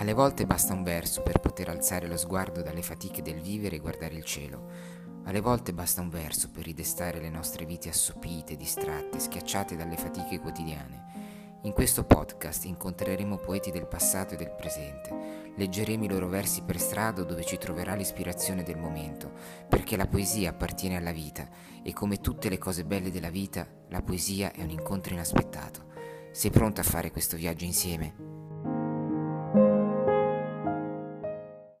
Alle volte basta un verso per poter alzare lo sguardo dalle fatiche del vivere e guardare il cielo. Alle volte basta un verso per ridestare le nostre vite assopite, distratte, schiacciate dalle fatiche quotidiane. In questo podcast incontreremo poeti del passato e del presente. Leggeremo i loro versi per strada dove ci troverà l'ispirazione del momento, perché la poesia appartiene alla vita e come tutte le cose belle della vita, la poesia è un incontro inaspettato. Sei pronto a fare questo viaggio insieme?